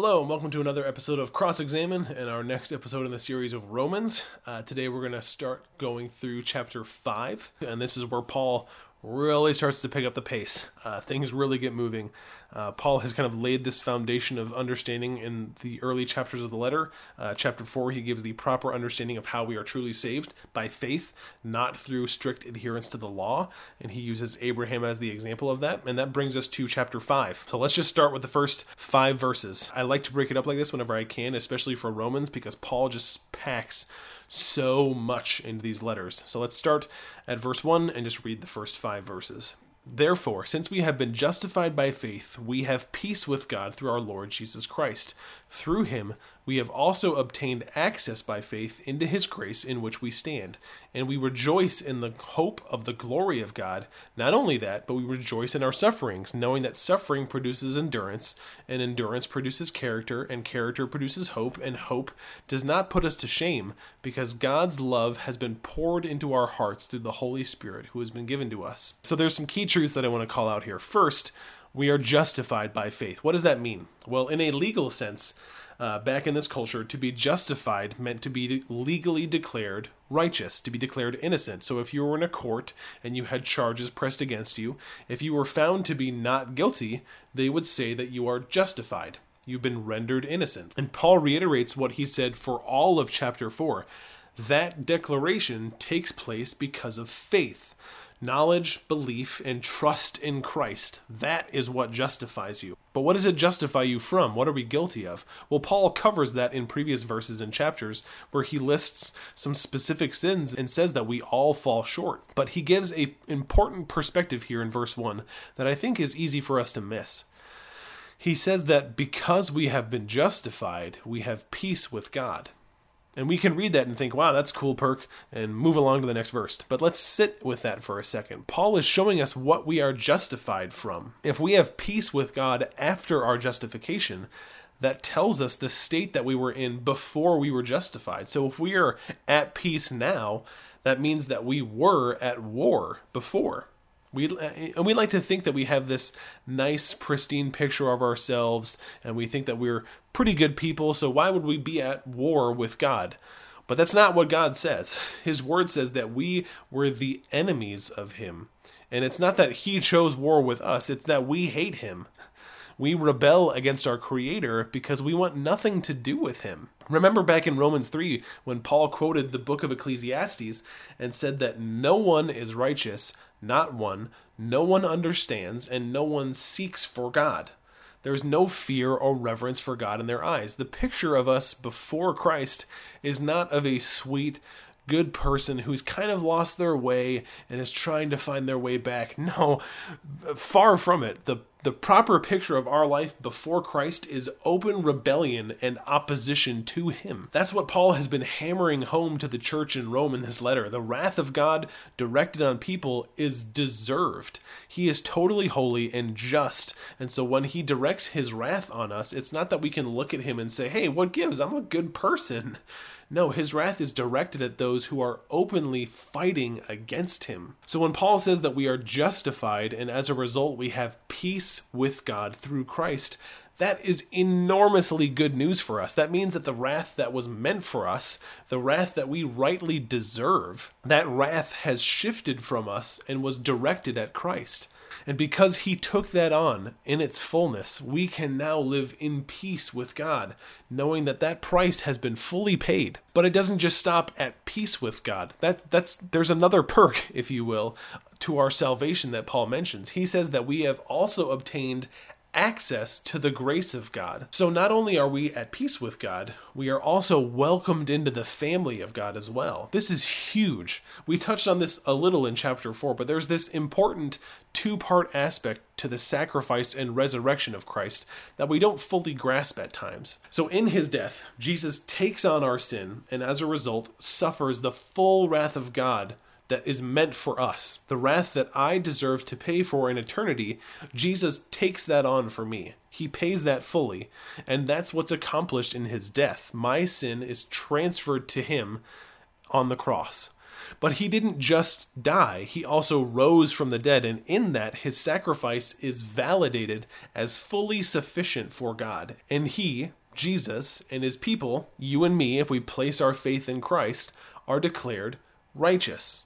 Hello, and welcome to another episode of Cross Examine and our next episode in the series of Romans. Uh, today we're going to start going through chapter 5, and this is where Paul really starts to pick up the pace. Uh, things really get moving. Uh, Paul has kind of laid this foundation of understanding in the early chapters of the letter. Uh, chapter 4, he gives the proper understanding of how we are truly saved by faith, not through strict adherence to the law. And he uses Abraham as the example of that. And that brings us to chapter 5. So let's just start with the first five verses. I like to break it up like this whenever I can, especially for Romans, because Paul just packs so much into these letters. So let's start at verse 1 and just read the first five verses. Therefore, since we have been justified by faith, we have peace with God through our Lord Jesus Christ. Through him, we have also obtained access by faith into his grace in which we stand. And we rejoice in the hope of the glory of God. Not only that, but we rejoice in our sufferings, knowing that suffering produces endurance, and endurance produces character, and character produces hope, and hope does not put us to shame, because God's love has been poured into our hearts through the Holy Spirit who has been given to us. So there's some key truths that I want to call out here. First, we are justified by faith. What does that mean? Well, in a legal sense, uh, back in this culture, to be justified meant to be legally declared righteous, to be declared innocent. So if you were in a court and you had charges pressed against you, if you were found to be not guilty, they would say that you are justified. You've been rendered innocent. And Paul reiterates what he said for all of chapter 4. That declaration takes place because of faith. Knowledge, belief, and trust in Christ. That is what justifies you. But what does it justify you from? What are we guilty of? Well, Paul covers that in previous verses and chapters where he lists some specific sins and says that we all fall short. But he gives a important perspective here in verse 1 that I think is easy for us to miss. He says that because we have been justified, we have peace with God. And we can read that and think, wow, that's cool, perk, and move along to the next verse. But let's sit with that for a second. Paul is showing us what we are justified from. If we have peace with God after our justification, that tells us the state that we were in before we were justified. So if we are at peace now, that means that we were at war before. We uh, and we like to think that we have this nice, pristine picture of ourselves, and we think that we're pretty good people. So why would we be at war with God? But that's not what God says. His word says that we were the enemies of Him, and it's not that He chose war with us; it's that we hate Him. We rebel against our Creator because we want nothing to do with Him. Remember back in Romans 3 when Paul quoted the book of Ecclesiastes and said that no one is righteous, not one. No one understands, and no one seeks for God. There is no fear or reverence for God in their eyes. The picture of us before Christ is not of a sweet, good person who's kind of lost their way and is trying to find their way back. No, far from it. The the proper picture of our life before Christ is open rebellion and opposition to him. That's what Paul has been hammering home to the church in Rome in this letter. The wrath of God directed on people is deserved. He is totally holy and just. And so when he directs his wrath on us, it's not that we can look at him and say, hey, what gives? I'm a good person. No, his wrath is directed at those who are openly fighting against him. So when Paul says that we are justified and as a result we have peace with God through Christ, that is enormously good news for us. That means that the wrath that was meant for us, the wrath that we rightly deserve, that wrath has shifted from us and was directed at Christ. And because he took that on in its fullness, we can now live in peace with God, knowing that that price has been fully paid. But it doesn't just stop at peace with God. That that's there's another perk, if you will, to our salvation that Paul mentions. He says that we have also obtained access to the grace of God. So not only are we at peace with God, we are also welcomed into the family of God as well. This is huge. We touched on this a little in chapter 4, but there's this important two part aspect to the sacrifice and resurrection of Christ that we don't fully grasp at times. So, in his death, Jesus takes on our sin and as a result suffers the full wrath of God that is meant for us. The wrath that I deserve to pay for in eternity, Jesus takes that on for me. He pays that fully, and that's what's accomplished in his death. My sin is transferred to him on the cross. But he didn't just die, he also rose from the dead, and in that, his sacrifice is validated as fully sufficient for God. And he, Jesus, and his people, you and me, if we place our faith in Christ, are declared righteous,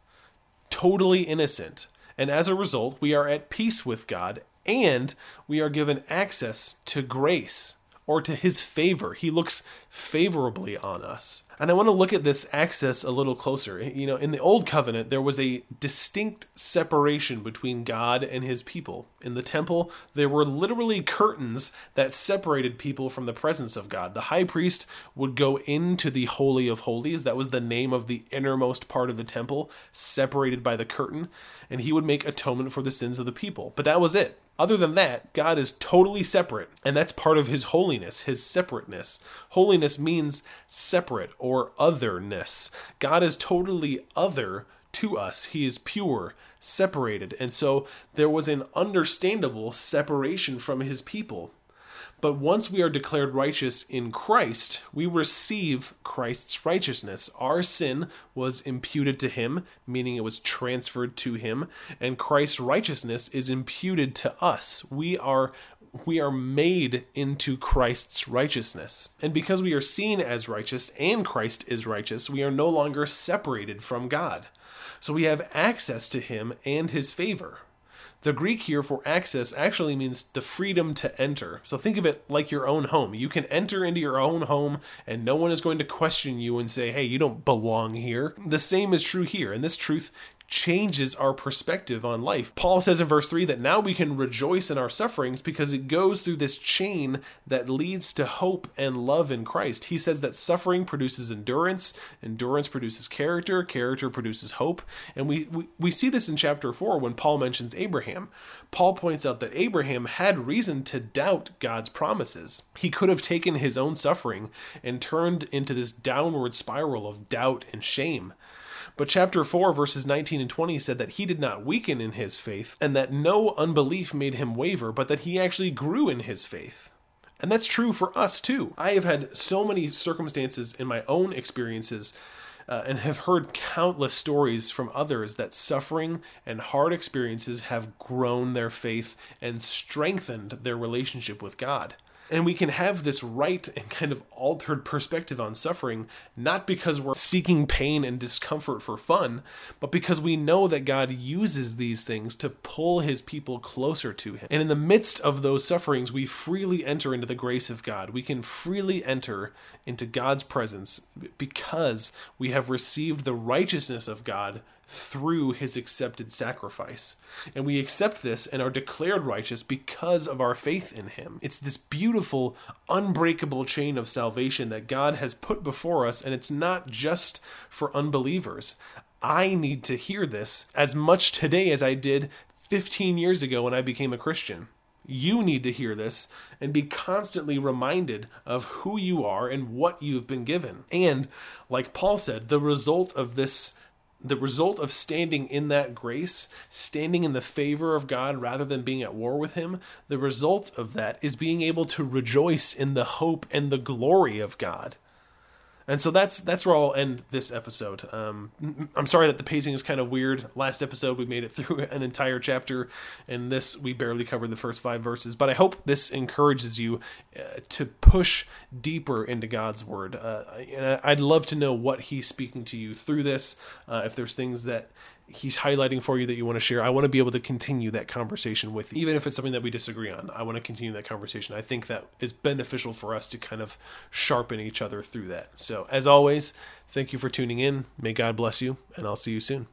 totally innocent. And as a result, we are at peace with God and we are given access to grace or to his favor. He looks favorably on us. And I want to look at this access a little closer. You know, in the Old Covenant, there was a distinct separation between God and his people. In the temple, there were literally curtains that separated people from the presence of God. The high priest would go into the Holy of Holies, that was the name of the innermost part of the temple, separated by the curtain, and he would make atonement for the sins of the people. But that was it. Other than that, God is totally separate, and that's part of his holiness, his separateness. Holiness means separate or otherness. God is totally other to us. He is pure, separated, and so there was an understandable separation from his people. But once we are declared righteous in Christ, we receive Christ's righteousness. Our sin was imputed to him, meaning it was transferred to him, and Christ's righteousness is imputed to us. We are we are made into Christ's righteousness. And because we are seen as righteous and Christ is righteous, we are no longer separated from God. So we have access to him and his favor. The Greek here for access actually means the freedom to enter. So think of it like your own home. You can enter into your own home and no one is going to question you and say, hey, you don't belong here. The same is true here. And this truth changes our perspective on life. Paul says in verse 3 that now we can rejoice in our sufferings because it goes through this chain that leads to hope and love in Christ. He says that suffering produces endurance, endurance produces character, character produces hope. And we, we, we see this in chapter 4 when Paul mentions Abraham. Paul points out that Abraham had reason to doubt God's promises. He could have taken his own suffering and turned into this downward spiral of doubt and shame. But chapter 4, verses 19 and 20 said that he did not weaken in his faith, and that no unbelief made him waver, but that he actually grew in his faith. And that's true for us too. I have had so many circumstances in my own experiences uh, and have heard countless stories from others that suffering and hard experiences have grown their faith and strengthened their relationship with God. And we can have this right and kind of altered perspective on suffering, not because we're seeking pain and discomfort for fun, but because we know that God uses these things to pull his people closer to him. And in the midst of those sufferings, we freely enter into the grace of God. We can freely enter into God's presence because we have received the righteousness of God through his accepted sacrifice. And we accept this and are declared righteous because of our faith in him. It's this beautiful, unbreakable chain of salvation that God has put before us, and it's not just for unbelievers. I need to hear this as much today as I did 15 years ago when I became a Christian. You need to hear this and be constantly reminded of who you are and what you've been given. And, like Paul said, the result of this the result of standing in that grace, standing in the favor of God rather than being at war with Him, the result of that is being able to rejoice in the hope and the glory of God. And so that's that's where I'll end this episode. Um, I'm sorry that the pacing is kind of weird. Last episode we made it through an entire chapter, and this we barely covered the first five verses. But I hope this encourages you uh, to push deeper into God's word. Uh, I'd love to know what He's speaking to you through this. Uh, if there's things that he's highlighting for you that you want to share. I want to be able to continue that conversation with, even if it's something that we disagree on. I want to continue that conversation. I think that is beneficial for us to kind of sharpen each other through that. So, as always, thank you for tuning in. May God bless you, and I'll see you soon.